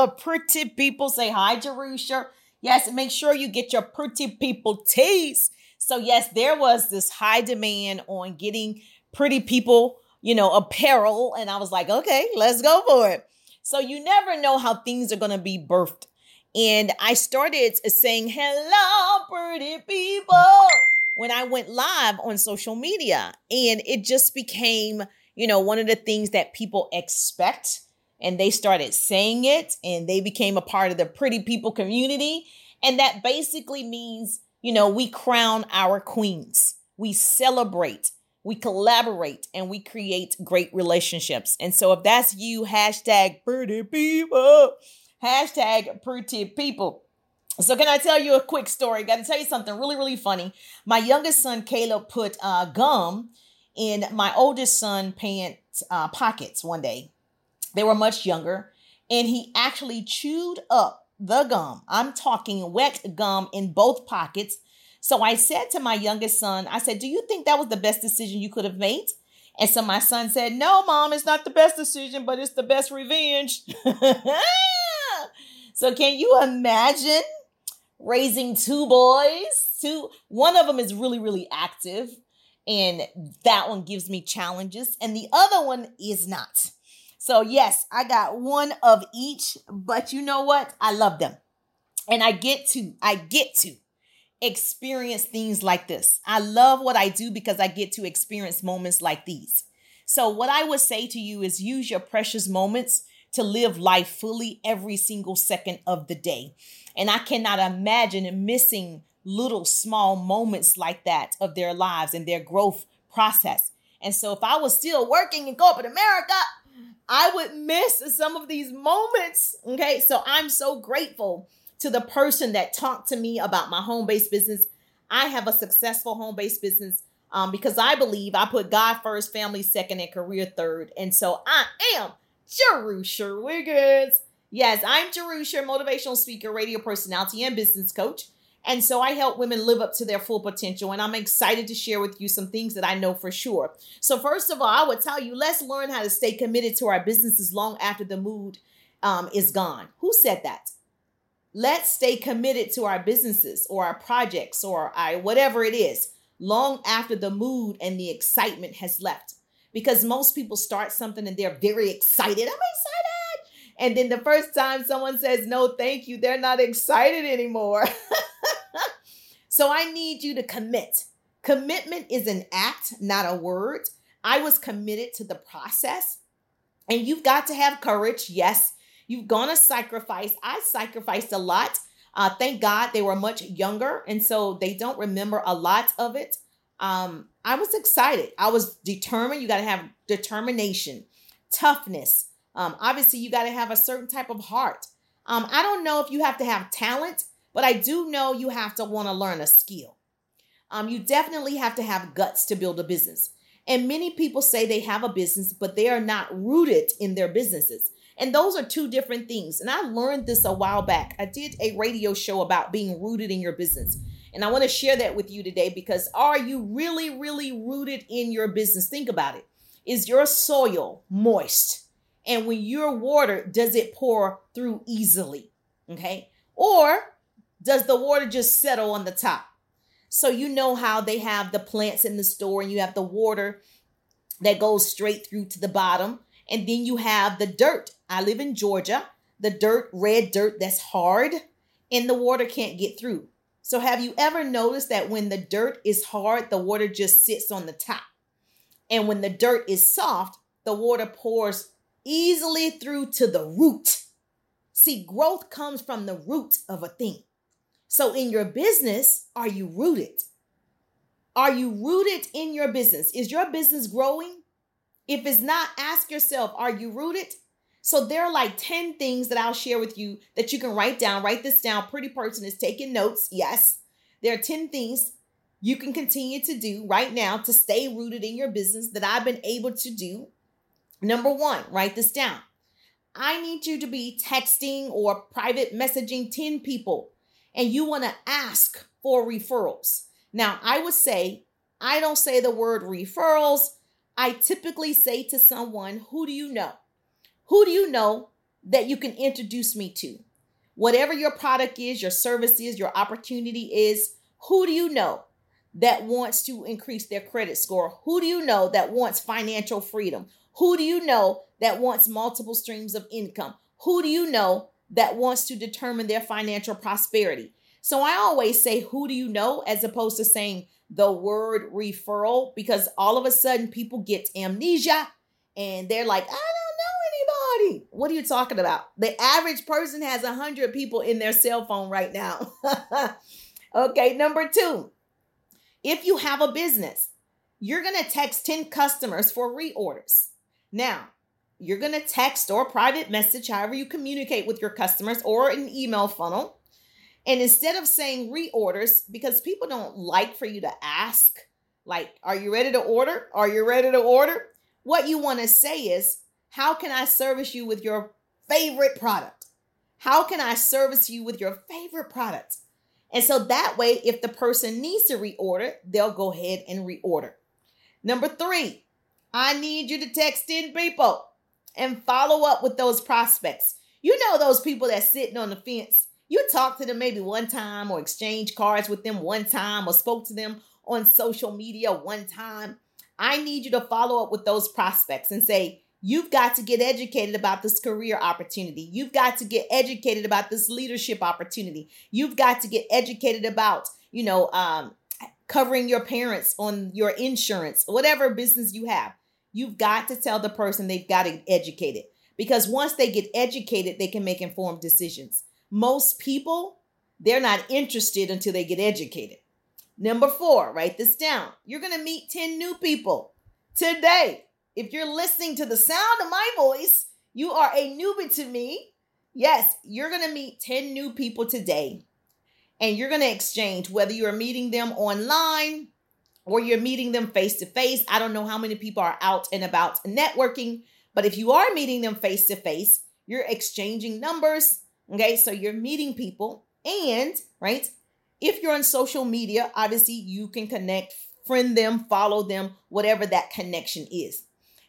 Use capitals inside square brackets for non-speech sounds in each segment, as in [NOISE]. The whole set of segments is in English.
the pretty people. Say hi, Jerusha. Yes, make sure you get your pretty people tees. So, yes, there was this high demand on getting pretty people, you know, apparel. And I was like, okay, let's go for it. So, you never know how things are going to be birthed. And I started saying, hello, pretty people, when I went live on social media. And it just became, you know, one of the things that people expect and they started saying it and they became a part of the pretty people community. And that basically means, you know, we crown our queens, we celebrate, we collaborate, and we create great relationships. And so if that's you, hashtag pretty people, hashtag pretty people. So can I tell you a quick story? Got to tell you something really, really funny. My youngest son, Caleb, put uh, gum in my oldest son pants uh, pockets one day they were much younger. And he actually chewed up the gum. I'm talking wet gum in both pockets. So I said to my youngest son, I said, Do you think that was the best decision you could have made? And so my son said, No, mom, it's not the best decision, but it's the best revenge. [LAUGHS] so can you imagine raising two boys? Two, one of them is really, really active, and that one gives me challenges, and the other one is not. So, yes, I got one of each, but you know what? I love them. And I get to, I get to experience things like this. I love what I do because I get to experience moments like these. So, what I would say to you is use your precious moments to live life fully every single second of the day. And I cannot imagine missing little small moments like that of their lives and their growth process. And so, if I was still working in corporate America, I would miss some of these moments. Okay. So I'm so grateful to the person that talked to me about my home based business. I have a successful home based business um, because I believe I put God first, family second, and career third. And so I am Jerusha Wiggins. Yes, I'm Jerusha, motivational speaker, radio personality, and business coach. And so I help women live up to their full potential. And I'm excited to share with you some things that I know for sure. So, first of all, I would tell you let's learn how to stay committed to our businesses long after the mood um, is gone. Who said that? Let's stay committed to our businesses or our projects or our, whatever it is long after the mood and the excitement has left. Because most people start something and they're very excited. I'm excited. And then the first time someone says, no, thank you, they're not excited anymore. [LAUGHS] So I need you to commit. Commitment is an act, not a word. I was committed to the process. And you've got to have courage. Yes, you've gone to sacrifice. I sacrificed a lot. Uh, thank God they were much younger. And so they don't remember a lot of it. Um, I was excited. I was determined. You got to have determination, toughness. Um, obviously, you got to have a certain type of heart. Um, I don't know if you have to have talent, but I do know you have to want to learn a skill. Um, you definitely have to have guts to build a business. And many people say they have a business, but they are not rooted in their businesses. And those are two different things. And I learned this a while back. I did a radio show about being rooted in your business. And I want to share that with you today because are you really, really rooted in your business? Think about it. Is your soil moist? And when you're watered, does it pour through easily? Okay. Or does the water just settle on the top? So you know how they have the plants in the store and you have the water that goes straight through to the bottom. And then you have the dirt. I live in Georgia, the dirt, red dirt that's hard and the water can't get through. So have you ever noticed that when the dirt is hard, the water just sits on the top? And when the dirt is soft, the water pours easily through to the root. See, growth comes from the root of a thing. So, in your business, are you rooted? Are you rooted in your business? Is your business growing? If it's not, ask yourself, are you rooted? So, there are like 10 things that I'll share with you that you can write down. Write this down. Pretty person is taking notes. Yes. There are 10 things you can continue to do right now to stay rooted in your business that I've been able to do. Number one, write this down. I need you to be texting or private messaging 10 people and you want to ask for referrals. Now, I would say, I don't say the word referrals. I typically say to someone, Who do you know? Who do you know that you can introduce me to? Whatever your product is, your service is, your opportunity is, who do you know that wants to increase their credit score? Who do you know that wants financial freedom? Who do you know that wants multiple streams of income? Who do you know that wants to determine their financial prosperity? So I always say, who do you know, as opposed to saying the word referral, because all of a sudden people get amnesia and they're like, I don't know anybody. What are you talking about? The average person has a hundred people in their cell phone right now. [LAUGHS] okay, number two, if you have a business, you're going to text 10 customers for reorders. Now, you're going to text or private message, however you communicate with your customers, or an email funnel. And instead of saying reorders, because people don't like for you to ask, like, are you ready to order? Are you ready to order? What you want to say is, how can I service you with your favorite product? How can I service you with your favorite product? And so that way, if the person needs to reorder, they'll go ahead and reorder. Number three, I need you to text in people and follow up with those prospects. You know those people that's sitting on the fence. You talk to them maybe one time or exchange cards with them one time or spoke to them on social media one time. I need you to follow up with those prospects and say, You've got to get educated about this career opportunity. You've got to get educated about this leadership opportunity. You've got to get educated about, you know, um, covering your parents on your insurance, whatever business you have. You've got to tell the person they've got to get educated because once they get educated, they can make informed decisions. Most people, they're not interested until they get educated. Number four, write this down. You're going to meet 10 new people today. If you're listening to the sound of my voice, you are a newbie to me. Yes, you're going to meet 10 new people today. And you're going to exchange whether you're meeting them online or you're meeting them face to face. I don't know how many people are out and about networking, but if you are meeting them face to face, you're exchanging numbers. Okay, so you're meeting people, and right, if you're on social media, obviously you can connect, friend them, follow them, whatever that connection is.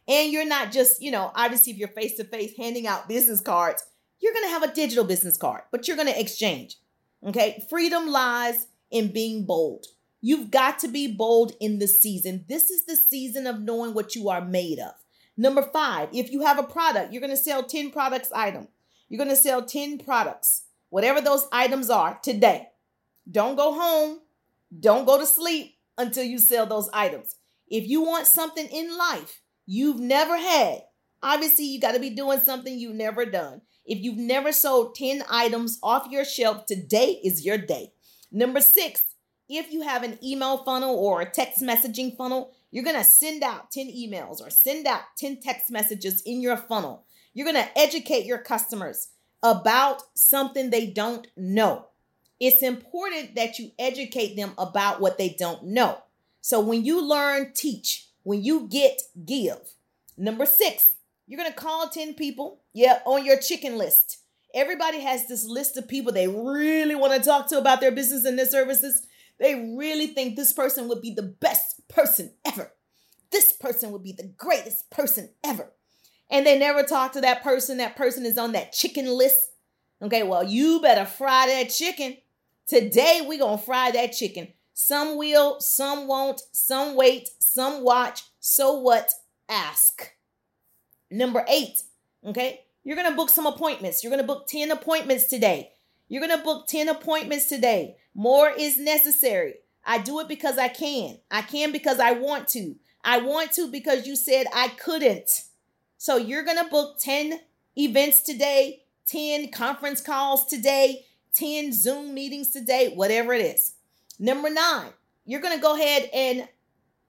And you're not just, you know, obviously if you're face to face handing out business cards, you're to have a digital business card, but you're to exchange. Okay, freedom lies in being bold. You've got to be bold in the season. This is the season of knowing what you are made of. Number five, if you have a product, you're going to sell 10 products item. You're going to sell 10 products, whatever those items are today. Don't go home. Don't go to sleep until you sell those items. If you want something in life you've never had, obviously you got to be doing something you've never done. If you've never sold 10 items off your shelf, today is your day. Number six, if you have an email funnel or a text messaging funnel, you're going to send out 10 emails or send out 10 text messages in your funnel. You're going to educate your customers about something they don't know. It's important that you educate them about what they don't know. So when you learn, teach. When you get, give. Number six, you're going to call 10 people, yeah, on your chicken list. Everybody has this list of people they really want to talk to about their business and their services. They really think this person would be the best person ever. This person would be the greatest person ever. And they never talk to that person. That person is on that chicken list. Okay, well, you better fry that chicken. Today, we're going to fry that chicken. Some will, some won't, some wait, some watch. So what? Ask. Number eight, okay, you're going to book some appointments. You're going to book 10 appointments today. You're going to book 10 appointments today. More is necessary. I do it because I can. I can because I want to. I want to because you said I couldn't. So you're going to book 10 events today, 10 conference calls today, 10 Zoom meetings today, whatever it is. Number nine, you're going to go ahead and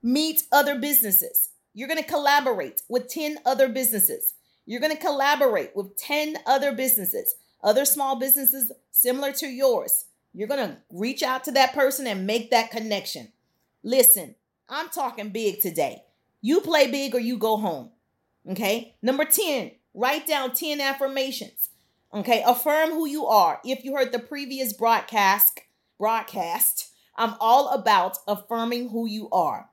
meet other businesses. You're going to collaborate with 10 other businesses. You're going to collaborate with 10 other businesses, other small businesses similar to yours. You're going to reach out to that person and make that connection. Listen, I'm talking big today. You play big or you go home. Okay. Number 10, write down 10 affirmations. Okay. Affirm who you are. If you heard the previous broadcast, broadcast, I'm all about affirming who you are.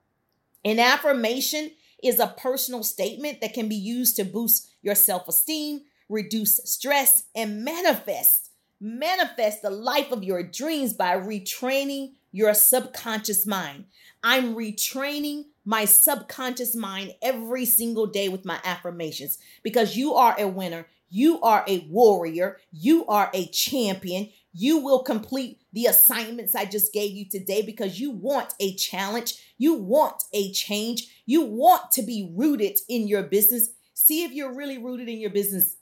An affirmation is a personal statement that can be used to boost your self esteem, reduce stress, and manifest. Manifest the life of your dreams by retraining your subconscious mind. I'm retraining my subconscious mind every single day with my affirmations because you are a winner. You are a warrior. You are a champion. You will complete the assignments I just gave you today because you want a challenge. You want a change. You want to be rooted in your business. See if you're really rooted in your business.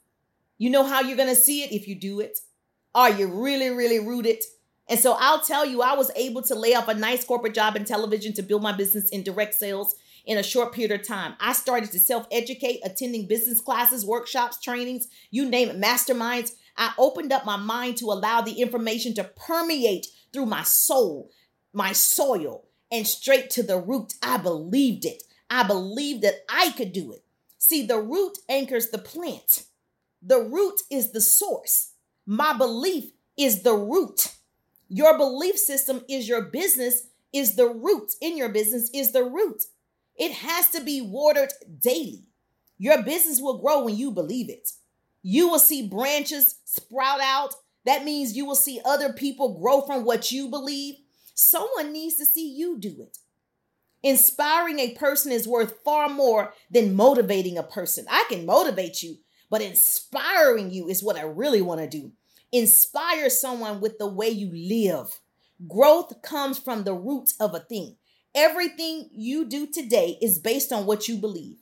You know how you're going to see it if you do it. Are you really, really rooted? And so I'll tell you, I was able to lay off a nice corporate job in television to build my business in direct sales in a short period of time. I started to self educate, attending business classes, workshops, trainings, you name it, masterminds. I opened up my mind to allow the information to permeate through my soul, my soil, and straight to the root. I believed it. I believed that I could do it. See, the root anchors the plant, the root is the source. My belief is the root. Your belief system is your business, is the root in your business, is the root. It has to be watered daily. Your business will grow when you believe it. You will see branches sprout out. That means you will see other people grow from what you believe. Someone needs to see you do it. Inspiring a person is worth far more than motivating a person. I can motivate you, but inspiring you is what I really want to do. Inspire someone with the way you live. Growth comes from the roots of a thing. Everything you do today is based on what you believe.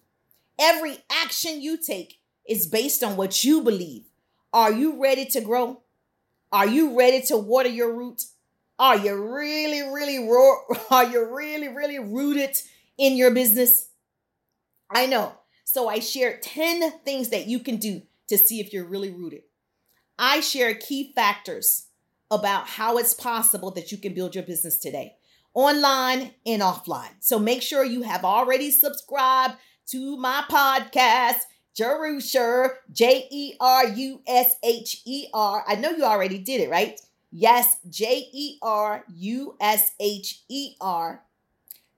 Every action you take is based on what you believe. Are you ready to grow? Are you ready to water your roots? Are you really, really, ro- [LAUGHS] are you really, really rooted in your business? I know. So I shared 10 things that you can do to see if you're really rooted. I share key factors about how it's possible that you can build your business today, online and offline. So make sure you have already subscribed to my podcast, Jerusher, J E R U S H E R. I know you already did it, right? Yes, J E R U S H E R.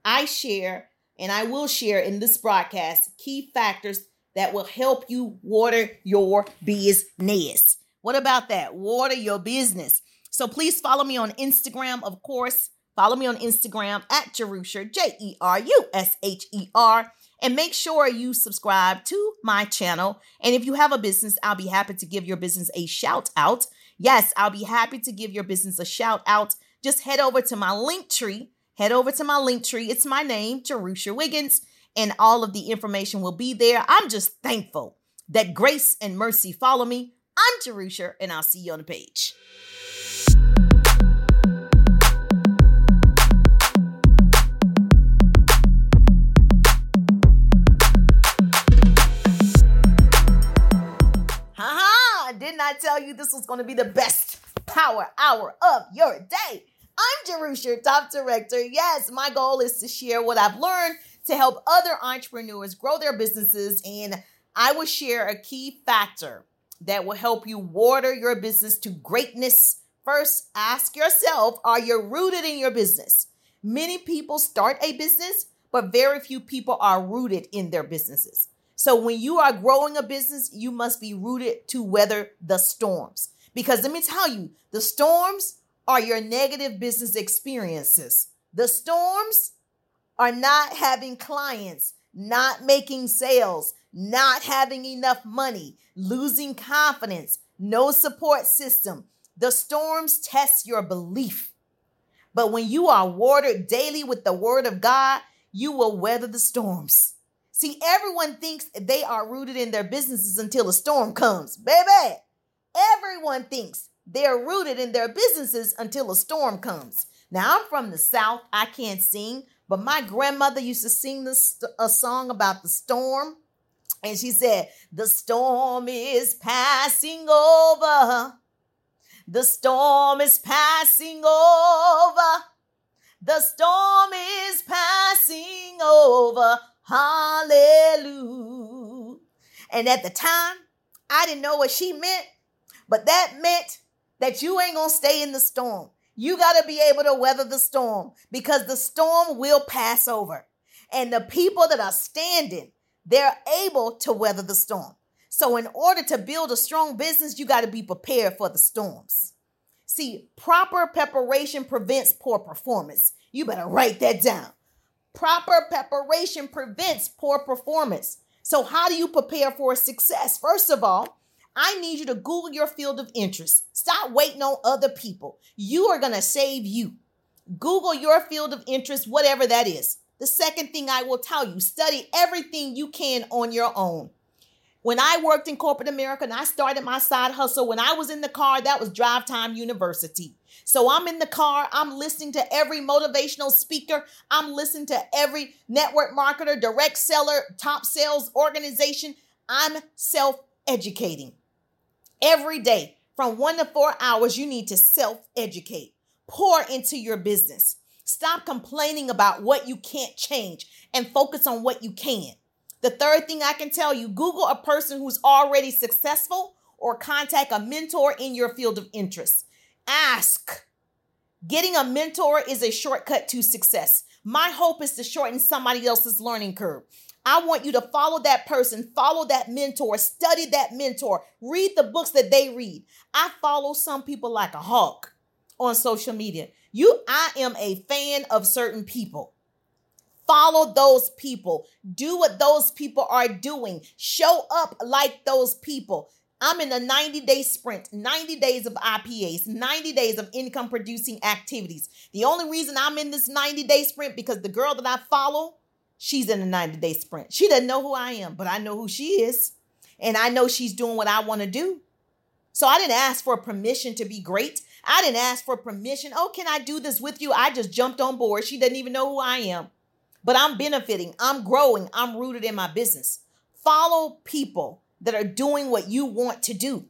I share and I will share in this broadcast key factors that will help you water your business. What about that? Water your business. So please follow me on Instagram, of course. Follow me on Instagram at Jerusher, J E R U S H E R. And make sure you subscribe to my channel. And if you have a business, I'll be happy to give your business a shout out. Yes, I'll be happy to give your business a shout out. Just head over to my link tree. Head over to my link tree. It's my name, Jerusha Wiggins, and all of the information will be there. I'm just thankful that grace and mercy follow me. I'm Jerusha, and I'll see you on the page. Didn't I tell you this was going to be the best power hour of your day? I'm Jerusha, top director. Yes, my goal is to share what I've learned to help other entrepreneurs grow their businesses, and I will share a key factor that will help you water your business to greatness. First, ask yourself Are you rooted in your business? Many people start a business, but very few people are rooted in their businesses. So when you are growing a business, you must be rooted to weather the storms. Because let me tell you, the storms are your negative business experiences. The storms are not having clients, not making sales, not having enough money, losing confidence, no support system. The storms test your belief. But when you are watered daily with the word of God, you will weather the storms. See, everyone thinks they are rooted in their businesses until a storm comes. Baby, everyone thinks they're rooted in their businesses until a storm comes. Now, I'm from the South. I can't sing, but my grandmother used to sing this, a song about the storm. And she said, The storm is passing over. The storm is passing over. The storm is passing over. Hallelujah. And at the time, I didn't know what she meant, but that meant that you ain't gonna stay in the storm. You gotta be able to weather the storm because the storm will pass over. And the people that are standing, they're able to weather the storm. So, in order to build a strong business, you got to be prepared for the storms. See, proper preparation prevents poor performance. You better write that down. Proper preparation prevents poor performance. So, how do you prepare for success? First of all, I need you to Google your field of interest. Stop waiting on other people. You are going to save you. Google your field of interest, whatever that is. The second thing I will tell you study everything you can on your own. When I worked in corporate America and I started my side hustle, when I was in the car, that was Drive Time University. So I'm in the car, I'm listening to every motivational speaker, I'm listening to every network marketer, direct seller, top sales organization. I'm self educating. Every day, from one to four hours, you need to self educate. Pour into your business. Stop complaining about what you can't change and focus on what you can. The third thing I can tell you Google a person who's already successful or contact a mentor in your field of interest. Ask. Getting a mentor is a shortcut to success. My hope is to shorten somebody else's learning curve. I want you to follow that person, follow that mentor, study that mentor, read the books that they read. I follow some people like a hawk on social media. You I am a fan of certain people. Follow those people. Do what those people are doing. Show up like those people. I'm in a 90 day sprint, 90 days of IPAs, 90 days of income producing activities. The only reason I'm in this 90 day sprint because the girl that I follow She's in a 90 day sprint. She doesn't know who I am, but I know who she is. And I know she's doing what I want to do. So I didn't ask for permission to be great. I didn't ask for permission. Oh, can I do this with you? I just jumped on board. She doesn't even know who I am. But I'm benefiting, I'm growing, I'm rooted in my business. Follow people that are doing what you want to do.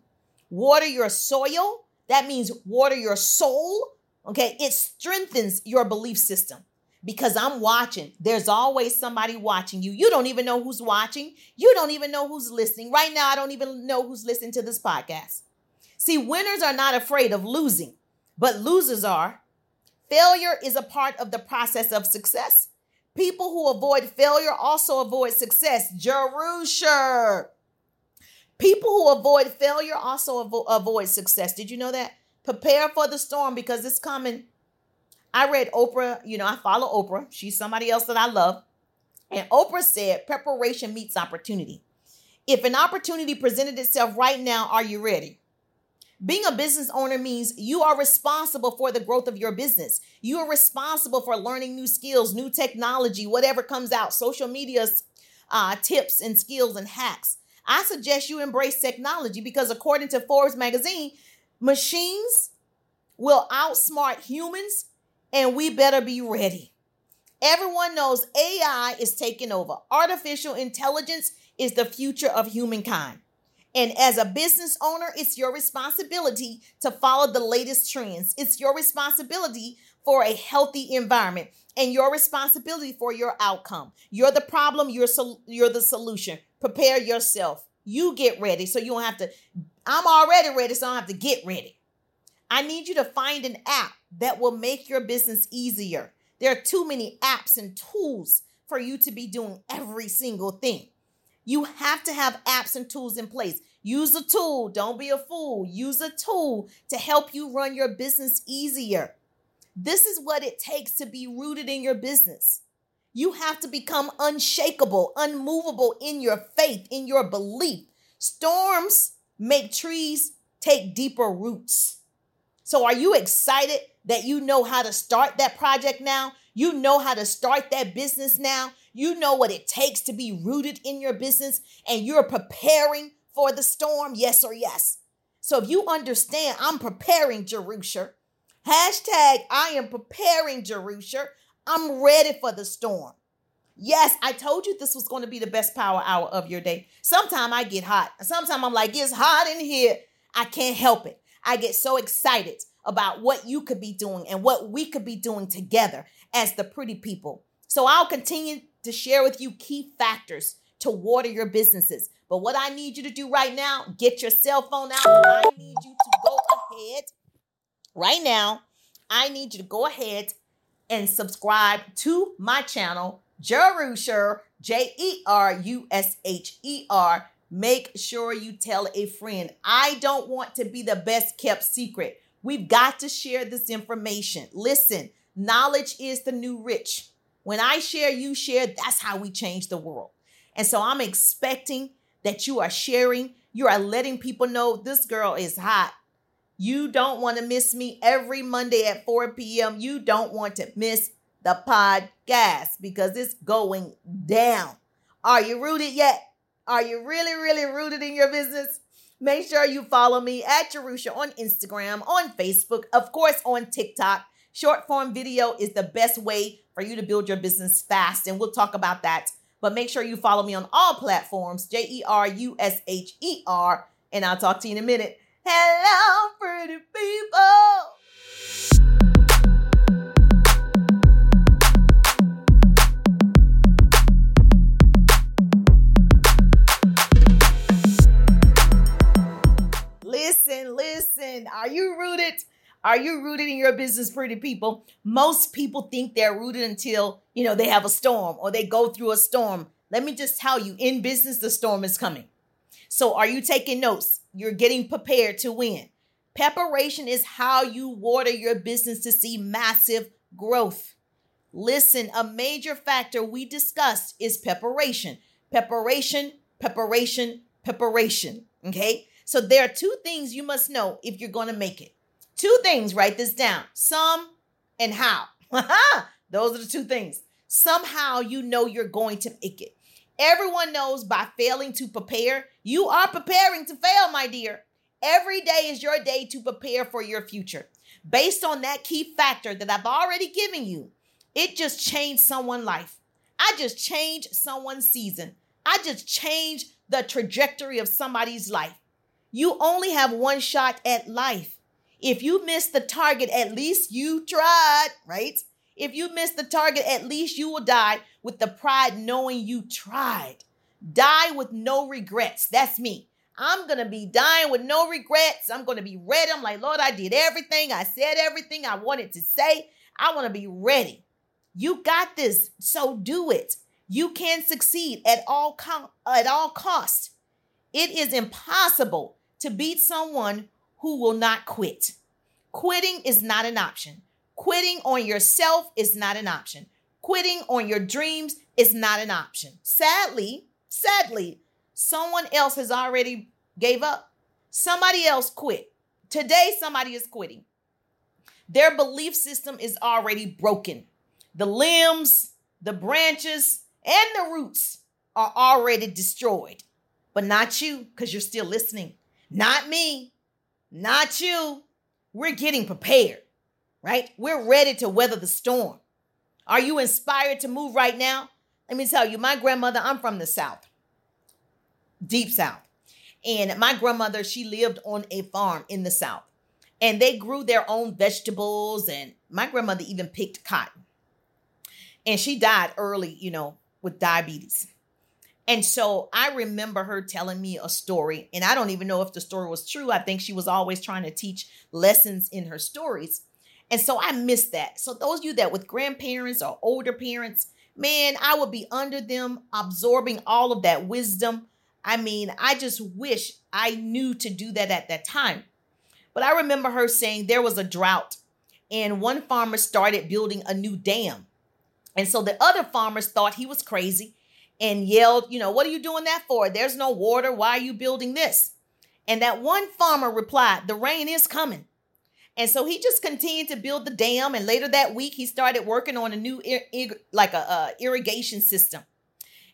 Water your soil. That means water your soul. Okay. It strengthens your belief system because I'm watching. There's always somebody watching you. You don't even know who's watching. You don't even know who's listening. Right now, I don't even know who's listening to this podcast. See, winners are not afraid of losing, but losers are. Failure is a part of the process of success. People who avoid failure also avoid success. Jerusha. People who avoid failure also avo- avoid success. Did you know that? Prepare for the storm because it's coming. I read Oprah, you know, I follow Oprah. She's somebody else that I love. And Oprah said, preparation meets opportunity. If an opportunity presented itself right now, are you ready? Being a business owner means you are responsible for the growth of your business. You are responsible for learning new skills, new technology, whatever comes out, social media uh, tips and skills and hacks. I suggest you embrace technology because, according to Forbes magazine, machines will outsmart humans and we better be ready. Everyone knows AI is taking over. Artificial intelligence is the future of humankind. And as a business owner, it's your responsibility to follow the latest trends. It's your responsibility for a healthy environment and your responsibility for your outcome. You're the problem, you're sol- you're the solution. Prepare yourself. You get ready so you don't have to I'm already ready so I don't have to get ready. I need you to find an app that will make your business easier. There are too many apps and tools for you to be doing every single thing. You have to have apps and tools in place. Use a tool. Don't be a fool. Use a tool to help you run your business easier. This is what it takes to be rooted in your business. You have to become unshakable, unmovable in your faith, in your belief. Storms make trees take deeper roots. So, are you excited that you know how to start that project now? You know how to start that business now? You know what it takes to be rooted in your business and you're preparing for the storm? Yes or yes? So, if you understand, I'm preparing Jerusha. Hashtag I am preparing Jerusha. I'm ready for the storm. Yes, I told you this was going to be the best power hour of your day. Sometimes I get hot. Sometimes I'm like, it's hot in here. I can't help it. I get so excited about what you could be doing and what we could be doing together as the pretty people. So I'll continue to share with you key factors to water your businesses. But what I need you to do right now, get your cell phone out. I need you to go ahead right now. I need you to go ahead and subscribe to my channel, Jerusher, J E R U S H E R make sure you tell a friend. I don't want to be the best kept secret. We've got to share this information. Listen, knowledge is the new rich. When I share, you share. That's how we change the world. And so I'm expecting that you are sharing. You are letting people know this girl is hot. You don't want to miss me every Monday at 4 p.m. You don't want to miss the podcast because it's going down. Are you rooted yet? Are you really, really rooted in your business? Make sure you follow me at Jerusha on Instagram, on Facebook, of course, on TikTok. Short form video is the best way for you to build your business fast, and we'll talk about that. But make sure you follow me on all platforms, J E R U S H E R, and I'll talk to you in a minute. Hello, pretty people. Listen, listen. Are you rooted? Are you rooted in your business, pretty people? Most people think they're rooted until, you know, they have a storm or they go through a storm. Let me just tell you, in business, the storm is coming. So, are you taking notes? You're getting prepared to win. Preparation is how you water your business to see massive growth. Listen, a major factor we discussed is preparation. Preparation, preparation, preparation. Okay. So there are two things you must know if you're going to make it. Two things, write this down some and how. [LAUGHS] Those are the two things. Somehow you know you're going to make it. Everyone knows by failing to prepare, you are preparing to fail, my dear. Every day is your day to prepare for your future. Based on that key factor that I've already given you, it just changed someone's life. I just changed someone's season. I just changed the trajectory of somebody's life. You only have one shot at life. If you miss the target, at least you tried, right? If you miss the target, at least you will die with the pride knowing you tried. Die with no regrets. That's me. I'm going to be dying with no regrets. I'm going to be ready. I'm like, Lord, I did everything. I said everything I wanted to say. I want to be ready. You got this. So do it. You can succeed at all com- at all cost. It is impossible to beat someone who will not quit. Quitting is not an option. Quitting on yourself is not an option. Quitting on your dreams is not an option. Sadly, sadly, someone else has already gave up. Somebody else quit. Today somebody is quitting. Their belief system is already broken. The limbs, the branches, and the roots are already destroyed. But not you, because you're still listening. Not me. Not you. We're getting prepared, right? We're ready to weather the storm. Are you inspired to move right now? Let me tell you, my grandmother, I'm from the South, deep South. And my grandmother, she lived on a farm in the South. And they grew their own vegetables. And my grandmother even picked cotton. And she died early, you know, with diabetes. And so I remember her telling me a story, and I don't even know if the story was true. I think she was always trying to teach lessons in her stories. And so I missed that. So those of you that with grandparents or older parents, man, I would be under them absorbing all of that wisdom. I mean, I just wish I knew to do that at that time. But I remember her saying there was a drought and one farmer started building a new dam. And so the other farmers thought he was crazy and yelled, you know, what are you doing that for? There's no water. Why are you building this? And that one farmer replied, the rain is coming. And so he just continued to build the dam. And later that week, he started working on a new, like a, a irrigation system.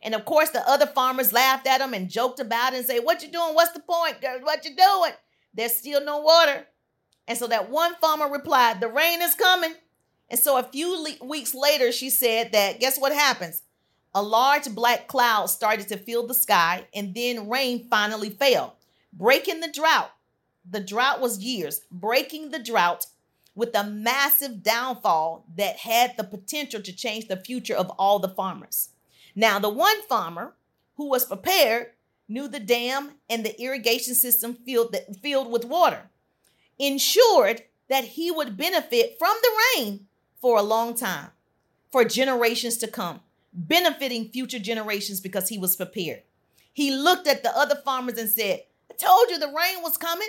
And of course, the other farmers laughed at him and joked about it and say, "What you doing? What's the point? What you doing? There's still no water." And so that one farmer replied, "The rain is coming." And so a few le- weeks later, she said that guess what happens? A large black cloud started to fill the sky, and then rain finally fell, breaking the drought. The drought was years, breaking the drought with a massive downfall that had the potential to change the future of all the farmers. Now, the one farmer who was prepared knew the dam and the irrigation system filled, that, filled with water ensured that he would benefit from the rain for a long time, for generations to come benefiting future generations because he was prepared. He looked at the other farmers and said, I told you the rain was coming.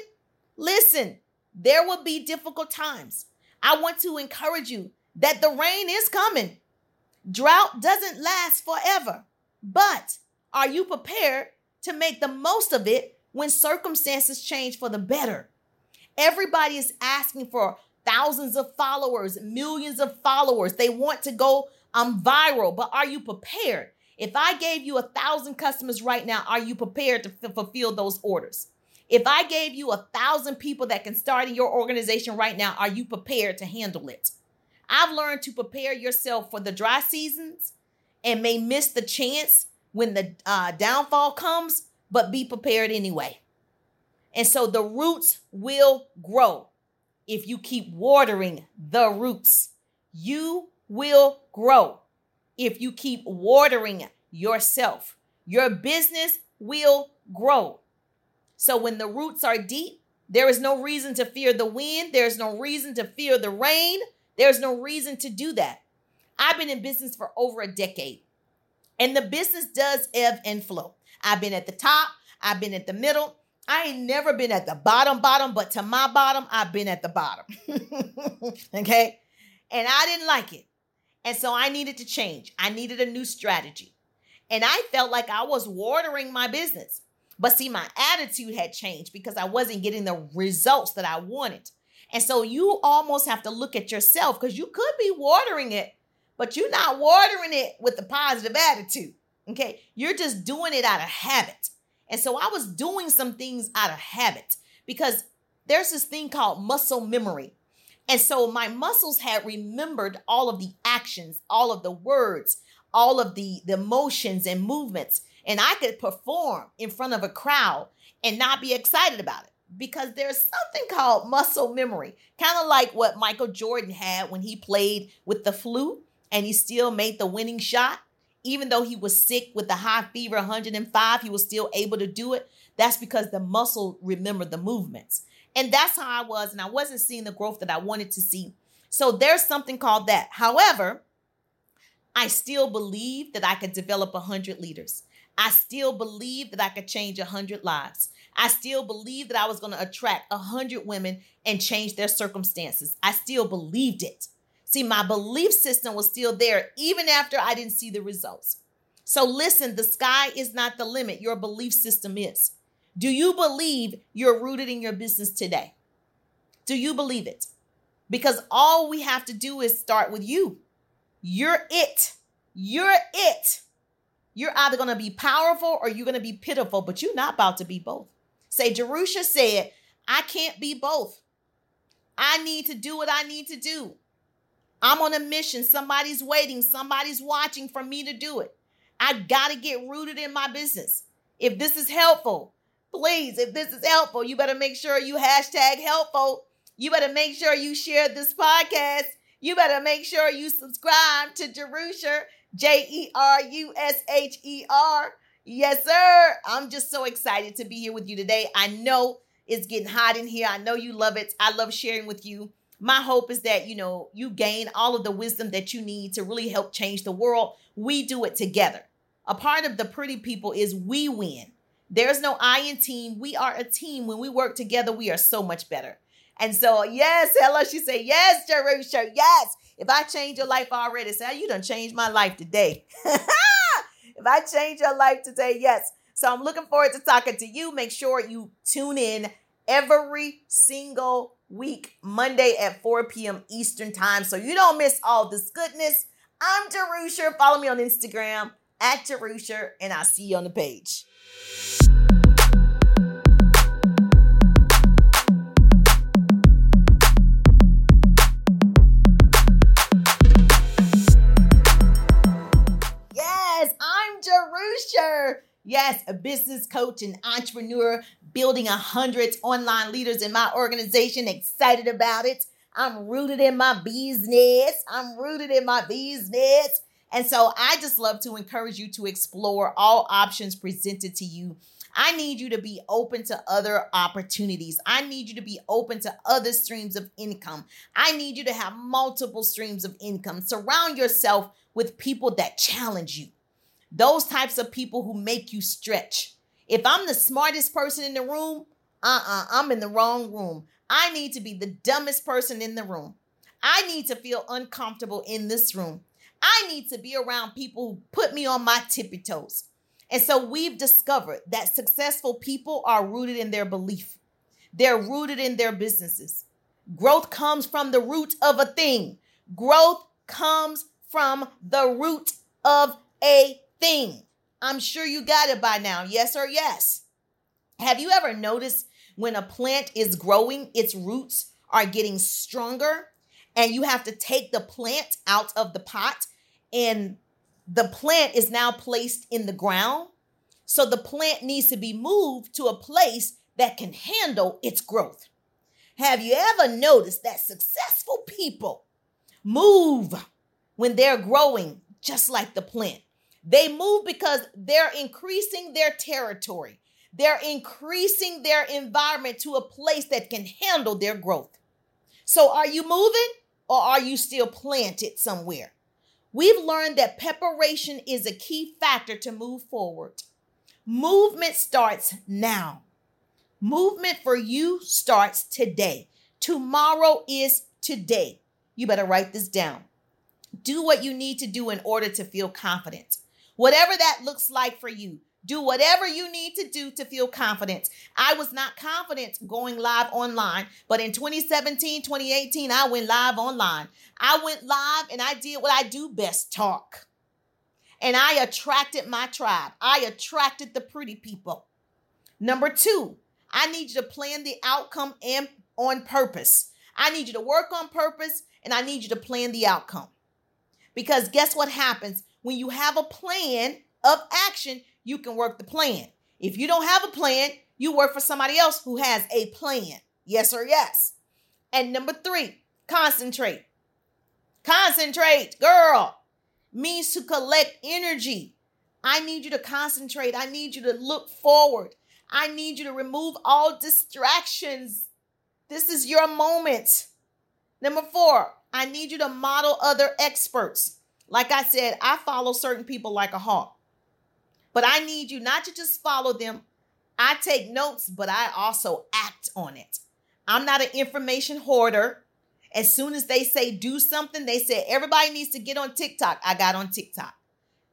Listen, there will be difficult times. I want to encourage you that the rain is coming. Drought doesn't last forever, but are you prepared to make the most of it when circumstances change for the better? Everybody is asking for thousands of followers, millions of followers. They want to go um, viral, but are you prepared? If I gave you a thousand customers right now, are you prepared to f- fulfill those orders? If I gave you a thousand people that can start in your organization right now, are you prepared to handle it? I've learned to prepare yourself for the dry seasons and may miss the chance when the uh, downfall comes, but be prepared anyway. And so the roots will grow if you keep watering the roots. You will grow if you keep watering yourself. Your business will grow. So when the roots are deep, there is no reason to fear the wind. There's no reason to fear the rain. There's no reason to do that. I've been in business for over a decade, and the business does ebb and flow. I've been at the top, I've been at the middle. I ain't never been at the bottom, bottom, but to my bottom, I've been at the bottom. [LAUGHS] okay. And I didn't like it. And so I needed to change. I needed a new strategy. And I felt like I was watering my business. But see, my attitude had changed because I wasn't getting the results that I wanted. And so you almost have to look at yourself because you could be watering it, but you're not watering it with a positive attitude. Okay. You're just doing it out of habit. And so I was doing some things out of habit because there's this thing called muscle memory. And so my muscles had remembered all of the actions, all of the words, all of the, the motions and movements. And I could perform in front of a crowd and not be excited about it because there's something called muscle memory, kind of like what Michael Jordan had when he played with the flu and he still made the winning shot. Even though he was sick with the high fever 105, he was still able to do it. That's because the muscle remembered the movements. And that's how I was. And I wasn't seeing the growth that I wanted to see. So there's something called that. However, I still believe that I could develop 100 leaders. I still believe that I could change 100 lives. I still believe that I was going to attract 100 women and change their circumstances. I still believed it. See, my belief system was still there even after I didn't see the results. So listen, the sky is not the limit. Your belief system is. Do you believe you're rooted in your business today? Do you believe it? Because all we have to do is start with you. You're it. You're it. You're either going to be powerful or you're going to be pitiful, but you're not about to be both. Say, Jerusha said, I can't be both. I need to do what I need to do. I'm on a mission. Somebody's waiting. Somebody's watching for me to do it. I got to get rooted in my business. If this is helpful, please, if this is helpful, you better make sure you hashtag helpful. You better make sure you share this podcast. You better make sure you subscribe to Jerusha, J E R U S H E R. Yes, sir. I'm just so excited to be here with you today. I know it's getting hot in here. I know you love it. I love sharing with you. My hope is that, you know, you gain all of the wisdom that you need to really help change the world. We do it together. A part of the pretty people is we win. There's no I in team. We are a team. When we work together, we are so much better. And so, yes, hello, she said, yes, Jerusha, yes. If I change your life already, say, you done changed my life today. [LAUGHS] if I change your life today, yes. So I'm looking forward to talking to you. Make sure you tune in every single week, Monday at 4 p.m. Eastern Time, so you don't miss all this goodness. I'm Jerusha. Follow me on Instagram at Jerusha, and I'll see you on the page. Yes, a business coach and entrepreneur, building a hundred online leaders in my organization. Excited about it. I'm rooted in my business. I'm rooted in my business. And so I just love to encourage you to explore all options presented to you. I need you to be open to other opportunities. I need you to be open to other streams of income. I need you to have multiple streams of income. Surround yourself with people that challenge you those types of people who make you stretch. If I'm the smartest person in the room, uh uh-uh, uh, I'm in the wrong room. I need to be the dumbest person in the room. I need to feel uncomfortable in this room. I need to be around people who put me on my tippy toes. And so we've discovered that successful people are rooted in their belief, they're rooted in their businesses. Growth comes from the root of a thing, growth comes from the root of a thing. I'm sure you got it by now. Yes or yes? Have you ever noticed when a plant is growing, its roots are getting stronger, and you have to take the plant out of the pot, and the plant is now placed in the ground? So the plant needs to be moved to a place that can handle its growth. Have you ever noticed that successful people move when they're growing just like the plant? They move because they're increasing their territory. They're increasing their environment to a place that can handle their growth. So, are you moving or are you still planted somewhere? We've learned that preparation is a key factor to move forward. Movement starts now. Movement for you starts today. Tomorrow is today. You better write this down. Do what you need to do in order to feel confident. Whatever that looks like for you, do whatever you need to do to feel confident. I was not confident going live online, but in 2017, 2018, I went live online. I went live and I did what I do best talk. And I attracted my tribe, I attracted the pretty people. Number two, I need you to plan the outcome and on purpose. I need you to work on purpose and I need you to plan the outcome. Because guess what happens? When you have a plan of action, you can work the plan. If you don't have a plan, you work for somebody else who has a plan. Yes or yes. And number three, concentrate. Concentrate, girl, means to collect energy. I need you to concentrate. I need you to look forward. I need you to remove all distractions. This is your moment. Number four, I need you to model other experts. Like I said, I follow certain people like a hawk. But I need you not to just follow them. I take notes, but I also act on it. I'm not an information hoarder. As soon as they say do something, they said everybody needs to get on TikTok. I got on TikTok.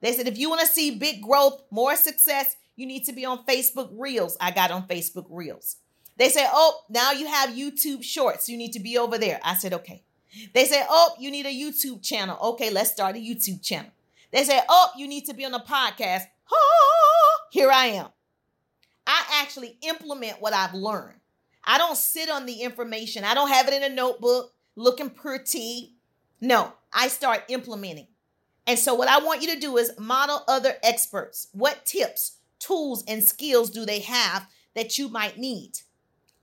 They said if you want to see big growth, more success, you need to be on Facebook Reels. I got on Facebook Reels. They say, oh, now you have YouTube Shorts. You need to be over there. I said, okay. They say, oh, you need a YouTube channel. Okay, let's start a YouTube channel. They say, oh, you need to be on a podcast. Here I am. I actually implement what I've learned. I don't sit on the information. I don't have it in a notebook looking pretty. No, I start implementing. And so, what I want you to do is model other experts. What tips, tools, and skills do they have that you might need?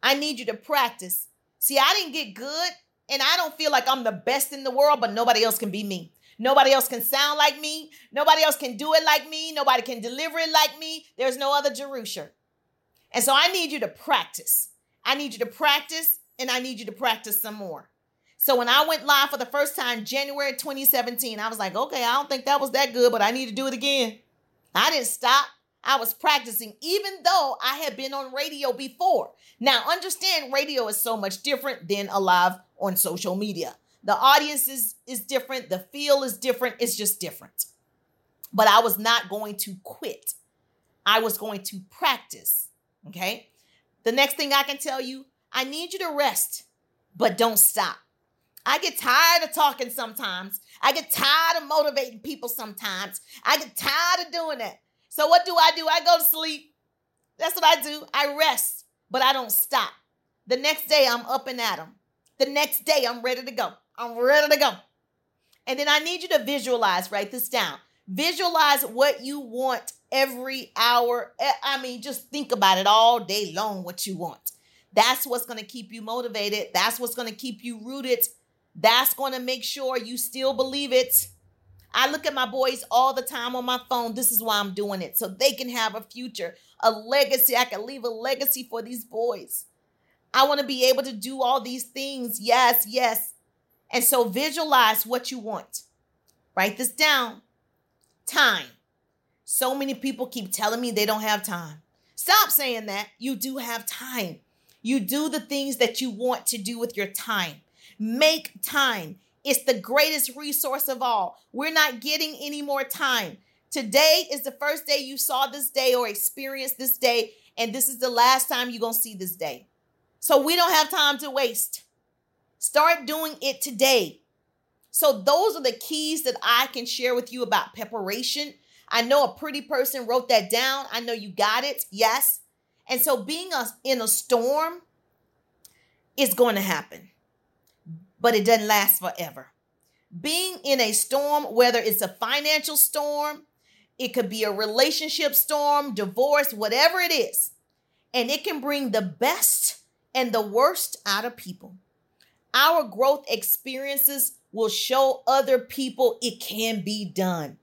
I need you to practice. See, I didn't get good and I don't feel like I'm the best in the world, but nobody else can be me. Nobody else can sound like me. Nobody else can do it like me. Nobody can deliver it like me. There's no other Jerusha. And so I need you to practice. I need you to practice and I need you to practice some more. So when I went live for the first time, January 2017, I was like, okay, I don't think that was that good, but I need to do it again. I didn't stop. I was practicing, even though I had been on radio before. Now, understand radio is so much different than a live on social media. The audience is, is different, the feel is different, it's just different. But I was not going to quit. I was going to practice. Okay. The next thing I can tell you, I need you to rest, but don't stop. I get tired of talking sometimes. I get tired of motivating people sometimes. I get tired of doing that. So what do I do? I go to sleep. That's what I do. I rest, but I don't stop. The next day I'm up and at 'em. The next day I'm ready to go. I'm ready to go. And then I need you to visualize, write this down. Visualize what you want every hour. I mean, just think about it all day long what you want. That's what's going to keep you motivated. That's what's going to keep you rooted. That's going to make sure you still believe it. I look at my boys all the time on my phone. This is why I'm doing it. So they can have a future, a legacy. I can leave a legacy for these boys. I want to be able to do all these things. Yes, yes. And so visualize what you want. Write this down. Time. So many people keep telling me they don't have time. Stop saying that. You do have time. You do the things that you want to do with your time. Make time. It's the greatest resource of all. We're not getting any more time. Today is the first day you saw this day or experienced this day, and this is the last time you're going to see this day. So we don't have time to waste. Start doing it today. So, those are the keys that I can share with you about preparation. I know a pretty person wrote that down. I know you got it. Yes. And so, being a, in a storm is going to happen, but it doesn't last forever. Being in a storm, whether it's a financial storm, it could be a relationship storm, divorce, whatever it is, and it can bring the best and the worst out of people. Our growth experiences will show other people it can be done.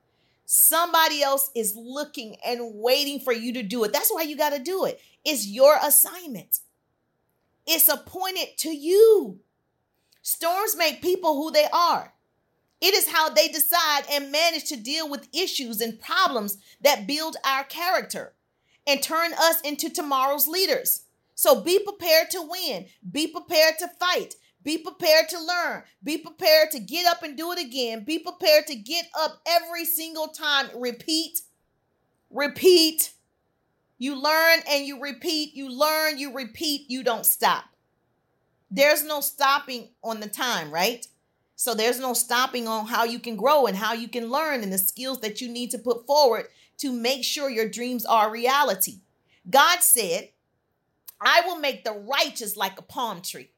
Somebody else is looking and waiting for you to do it. That's why you got to do it. It's your assignment, it's appointed to you. Storms make people who they are. It is how they decide and manage to deal with issues and problems that build our character and turn us into tomorrow's leaders. So be prepared to win, be prepared to fight, be prepared to learn. Be prepared to get up and do it again. Be prepared to get up every single time. Repeat, repeat. You learn and you repeat. You learn, you repeat. You don't stop. There's no stopping on the time, right? So there's no stopping on how you can grow and how you can learn and the skills that you need to put forward to make sure your dreams are reality. God said, I will make the righteous like a palm tree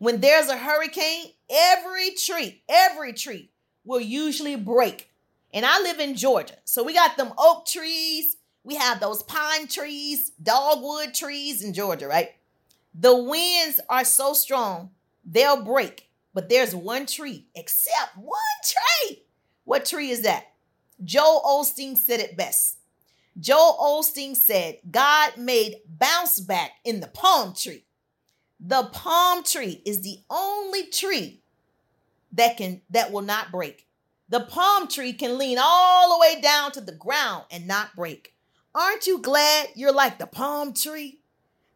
when there's a hurricane, every tree, every tree will usually break. And I live in Georgia. So we got them oak trees, we have those pine trees, dogwood trees in Georgia, right? The winds are so strong, they'll break. But there's one tree, except one tree. What tree is that? Joel Osteen said it best. Joel Osteen said, God made bounce back in the palm tree. The palm tree is the only tree that can that will not break. The palm tree can lean all the way down to the ground and not break. Aren't you glad you're like the palm tree?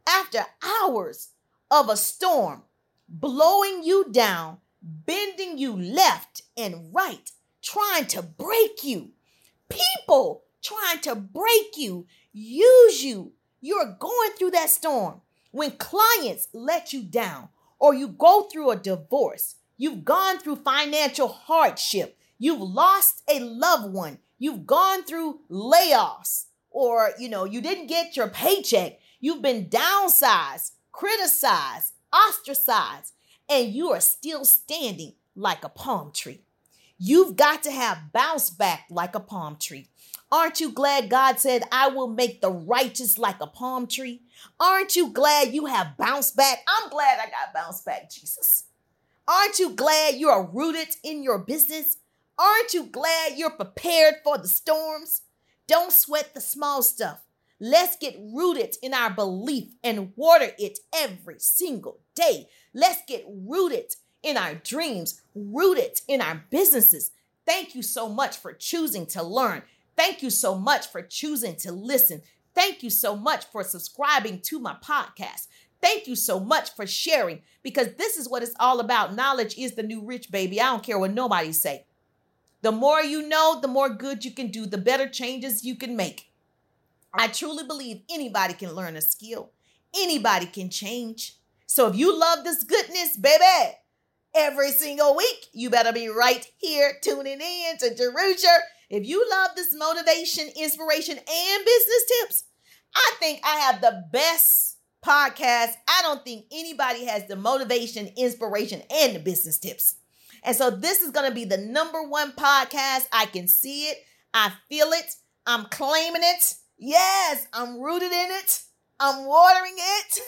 After hours of a storm blowing you down, bending you left and right, trying to break you, people trying to break you, use you. You're going through that storm. When clients let you down, or you go through a divorce, you've gone through financial hardship, you've lost a loved one, you've gone through layoffs, or you know, you didn't get your paycheck, you've been downsized, criticized, ostracized, and you are still standing like a palm tree. You've got to have bounce back like a palm tree. Aren't you glad God said, I will make the righteous like a palm tree? Aren't you glad you have bounced back? I'm glad I got bounced back, Jesus. Aren't you glad you are rooted in your business? Aren't you glad you're prepared for the storms? Don't sweat the small stuff. Let's get rooted in our belief and water it every single day. Let's get rooted in our dreams, rooted in our businesses. Thank you so much for choosing to learn. Thank you so much for choosing to listen. Thank you so much for subscribing to my podcast. Thank you so much for sharing because this is what it's all about. Knowledge is the new rich, baby. I don't care what nobody say. The more you know, the more good you can do, the better changes you can make. I truly believe anybody can learn a skill. Anybody can change. So if you love this goodness, baby, every single week, you better be right here tuning in to Jerusha if you love this motivation, inspiration, and business tips, I think I have the best podcast. I don't think anybody has the motivation, inspiration, and the business tips. And so this is going to be the number one podcast. I can see it. I feel it. I'm claiming it. Yes, I'm rooted in it. I'm watering it.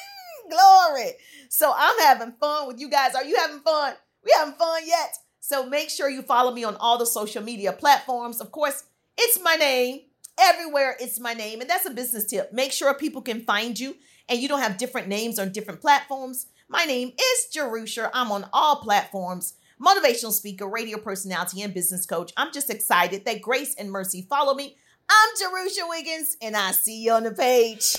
[LAUGHS] Glory. So I'm having fun with you guys. Are you having fun? We having fun yet? So make sure you follow me on all the social media platforms. Of course, it's my name. Everywhere it's my name. And that's a business tip. Make sure people can find you and you don't have different names on different platforms. My name is Jerusha. I'm on all platforms. Motivational speaker, radio personality, and business coach. I'm just excited that grace and mercy follow me I'm Jerusha Wiggins, and I see you on the page.